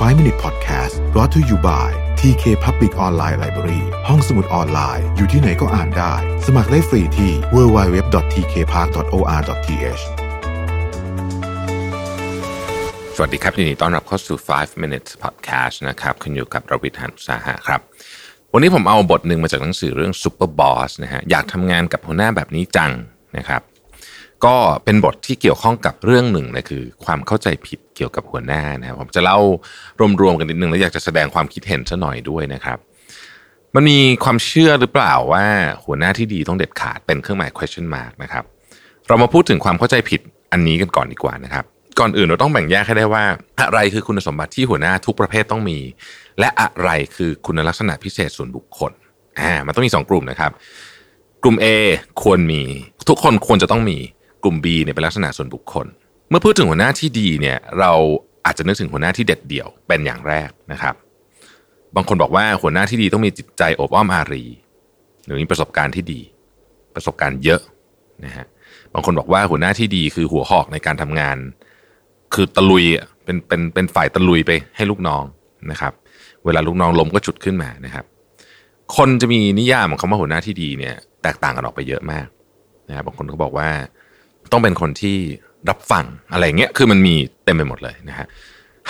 5 Minute Podcast brought to you by TK Public Online Library ห้องสมุดออนไลน์ อยู่ที่ไหนก็อ่านได้ สมัครได้ฟรีที่ www.tkpark.or.th สวัสดีครับยินดีต้อนรับเข้าสู่ 5 minutes podcast นะครับคุณอยู่กับรวิทยานุสาหะครับ วันนี้ผมเอาบทหนึ่งมาจากหนังสือเรื่อง Super Boss นะฮะ อยากทำงานกับหัวหน้าแบบนี้จังนะครับ ก็เป็นบทที่เกี่ยวข้องกับเรื่องหนึ่งนะคือความเข้าใจผิดเกี่ยวกับหัวหน้านะครับผมจะเล่ารวมๆกันนิดนึงแล้วอยากจะแสดงความคิดเห็นซะหน่อยด้วยนะครับ มันมีความเชื่อหรือเปล่าว่าหัวหน้าที่ดีต้องเด็ดขาดเป็นเครื่องหมาย question mark นะครับ เรามาพูดถึงความเข้าใจผิดอันนี้กันก่อนดีกว่านะครับ ก่อนอื่นเราต้องแบ่งแยกให้ได้ว่า อะไรคือคุณสมบัติที่หัวหน้าทุกประเภทต้องมี และอะไรคือคุณลักษณะพิเศษส่วนบุคคลอ่ามันต้องมีสองกลุ่มนะครับ กลุ่ม A ควรมี ทุกคนควรจะต้องมี กลุ่ม B เนี่ยเป็นลักษณะส่วนบุคคล เมื่อพูดถึงหัวหน้าที่ดีเนี่ยเราอาจจะนึกถึงหัวหน้าที่เด็ดเดี่ยวเป็นอย่างแรกนะครับ บางคนบอกว่าหัวหน้าที่ดีต้องมีจิตใจอบอ้อมอารีหรือมีประสบการณ์ที่ดี ประสบการณ์เยอะนะฮะบางคนบอกว่าหัวหน้าที่ดีคือหัวหอกในการทำงาน คือตะลุยเป็นเป็นเป็นฝ่ายตะลุยไปให้ลูกน้องนะครับ เวลาลูกน้องล้มก็จุดขึ้นมานะครับ คนจะมีนิยามของคำว่าหัวหน้าที่ดีเนี่ยแตกต่างกันออกไปเยอะมากนะครับบางคนก็บอกว่า ต้องเป็นคนที่รับฟังอะไรเงี้ยคือมันมีเต็มไปหมดเลยนะฮะ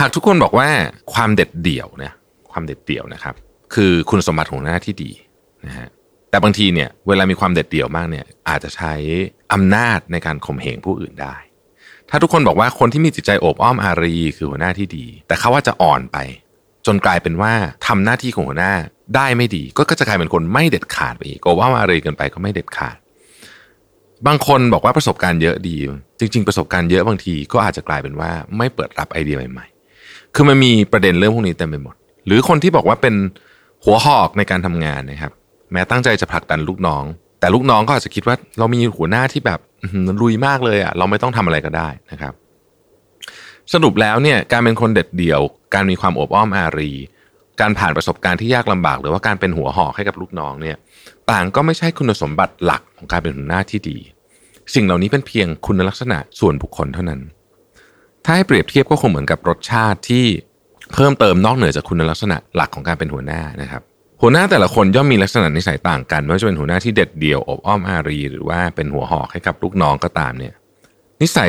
หากทุกคนบอกว่าความเด็ดเดี่ยวเนี่ยความเด็ดเดี่ยวนะครับ คือคุณสมบัติของหน้าที่ดีนะฮะแต่บางทีเนี่ยเวลามีความเด็ดเดี่ยวมากเนี่ยอาจจะใช้อำนาจในการข่มเหงผู้อื่นได้ ถ้าทุกคนบอกว่าคนที่มีจิตใจโอบอ้อมอารีคือหัวหน้าที่ดี แต่เขาว่าจะอ่อนไป จนกลายเป็นว่าทำหน้าที่ของหัวหน้าได้ไม่ดี ก็จะกลายเป็นคนไม่เด็ดขาดไปอีกโอบอ้อมอารีเกินไปก็ไม่เด็ดขาด บางคนบอกว่าประสบการณ์เยอะดี จริง ๆ ประสบการณ์เยอะบางทีก็อาจจะกลายเป็นว่าไม่เปิดรับไอเดียใหม่ๆ คือมันมีประเด็นเรื่องพวกนี้เต็มไปหมด หรือคนที่บอกว่าเป็นหัวหอกในการทำงานนะครับ แม้ตั้งใจจะผลักดันลูกน้อง แต่ลูกน้องก็อาจจะคิดว่าเรามีหัวหน้าที่แบบลุยมากเลยอะ เราไม่ต้องทำอะไรก็ได้นะครับ สรุปแล้วเนี่ยการเป็นคนเด็ดเดี่ยว การมีความอบอ้อมอารี การผ่านประสบการณ์ที่ยากลำบาก หรือว่าการเป็นหัวหอกให้กับลูกน้องเนี่ยต่างก็ไม่ใช่คุณสมบัติหลักของการเป็นหัวหน้าที่ดี สิ่งเหล่านี้เป็นเพียงคุณลักษณะส่วนบุคคลเท่านั้น ถ้าให้เปรียบเทียบก็คงเหมือนกับรสชาติที่เพิ่มเติมนอกเหนือจากคุณลักษณะหลักของการเป็นหัวหน้านะครับหัวหน้าแต่ละคนย่อมมีลักษณะนิสัยต่างกันไม่ว่าจะเป็นหัวหน้าที่เด็ดเดี่ยวอบอ้อมอารี หรือว่าเป็นหัวหอกให้กับลูกน้องก็ตามเนี่ยนิสัย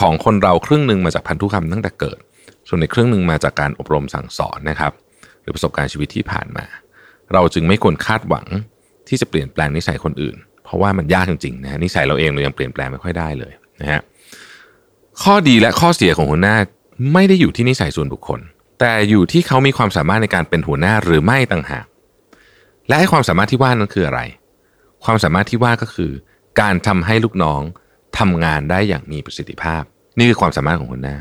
ของคนเราครึ่งหนึ่งมาจากพันธุกรรมตั้งแต่เกิด ส่วนในครึ่งหนึ่งมาจากการอบรมสั่งสอนนะครับ หรือประสบการณ์ชีวิตที่ผ่านมา เราจึงไม่ควรคาดหวังที่จะเปลี่ยนแปลงนิสัยคนอื่น เพราะว่ามันยากจริงๆนะฮะนิสัยเราเองเรายังเปลี่ยนแปลงไม่ค่อยได้เลยนะฮะข้อดีและข้อเสียของหัวหน้าไม่ได้อยู่ที่นิสัยส่วนบุคคล แต่อยู่ที่เขามีความสามารถในการเป็นหัวหน้าหรือไม่ต่างหากและไอ้ความสามารถที่ว่านั้นคืออะไร ความสามารถที่ว่าก็คือ การทำให้ลูกน้องทำงานได้อย่างมีประสิทธิภาพ นี่คือความสามารถของหัวหน้า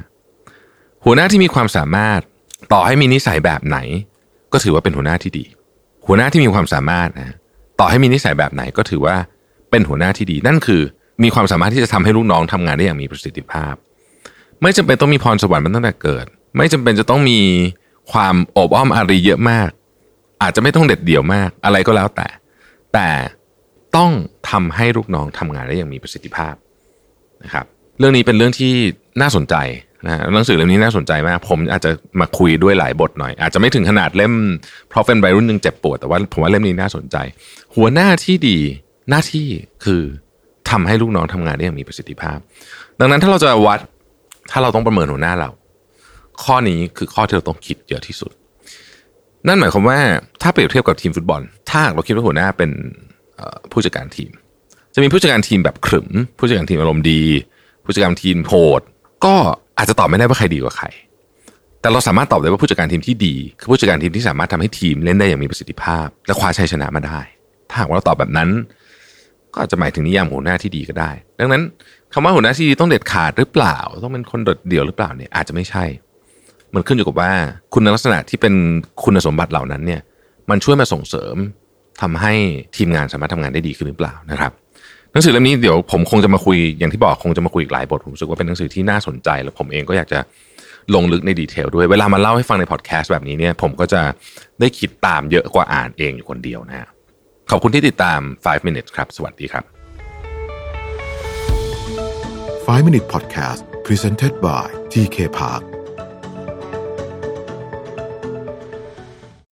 หัวหน้าที่มีความสามารถต่อให้มีนิสัยแบบไหน ก็ถือว่าเป็นหัวหน้าที่ดี หัวหน้าที่มีความสามารถนะต่อให้มีนิสัยแบบไหนก็ถือว่าเป็นหัวหน้าที่ดี นั่นคือมีความสามารถที่จะทำให้ลูกน้องทำงานได้อย่างมีประสิทธิภาพ ไม่จำเป็นต้องมีพรสวรรค์มาตั้งแต่เกิด ไม่จำเป็นจะต้องมีความอบอ้อมอารีเยอะมาก อาจจะไม่ต้องเด็ดเดี่ยวมาก อะไรก็แล้วแต่ แต่ต้องทำให้ลูกน้องทำงานได้อย่างมีประสิทธิภาพนะครับ เรื่องนี้เป็นเรื่องที่น่าสนใจ นะหนังสือเล่มนี้น่าสนใจมาก ผมอาจจะมาคุยด้วยหลายบทหน่อย อาจจะไม่ถึงขนาดเล่มเพราะเป็นวัยรุ่นหนึ่งเจ็บปวด แต่ว่าผมว่าเล่มนี้น่าสนใจ หัวหน้าที่ดีหน้าที่คือทำให้ลูกน้องทำงานได้อย่างมีประสิทธิภาพ ดังนั้นถ้าเราจะวัดถ้าเราต้องประเมินหัวหน้าเรา ข้อนี้คือข้อที่เราต้องคิดเยอะที่สุด นั่นหมายความว่าถ้าเปรียบเทียบกับทีมฟุตบอล ถ้าเราคิดว่าหัวหน้าเป็นผู้จัดการทีม จะมีผู้จัดการทีมแบบขรึม ผู้จัดการทีมอารมณ์ดี ผู้จัดการทีมโหดก็ อาจจะตอบไม่ได้ว่าใครดีกว่าใคร แต่เราสามารถตอบได้ว่าผู้จัดการทีมที่ดี คือผู้จัดการทีมที่สามารถทำให้ทีมเล่นได้อย่างมีประสิทธิภาพ และคว้าชัยชนะมาได้ ถ้าหากว่าเราตอบแบบนั้น ก็อาจจะหมายถึงนิยามหัวหน้าที่ดีก็ได้ ดังนั้นคำว่าหัวหน้าที่ดีต้องเด็ดขาดหรือเปล่า ต้องเป็นคนโดดเดี่ยวหรือเปล่าเนี่ยอาจจะไม่ใช่ มันขึ้นอยู่กับว่าคุณลักษณะที่เป็นคุณสมบัติเหล่านั้นเนี่ย มันช่วยมาส่งเสริมทำให้ทีมงานสามารถทำงานได้ดีขึ้นหรือเปล่านะครับ หนังสือเล่มนี้เดี๋ยวผมคงจะมาคุยอย่างที่บอกคงจะมาคุยอีกหลายบทผมรู้สึกว่าเป็นหนังสือที่น่าสนใจ แล้วผมเองก็อยากจะลงลึกในดีเทลด้วยเวลามาเล่าให้ฟังในพอดแคสต์แบบนี้เนี่ยผมก็จะได้คิดตามเยอะกว่าอ่านเองอยู่คนเดียวนะขอบคุณที่ติดตาม 5 minutes ครับ สวัสดีครับ 5 Minute Podcast Presented by TK Park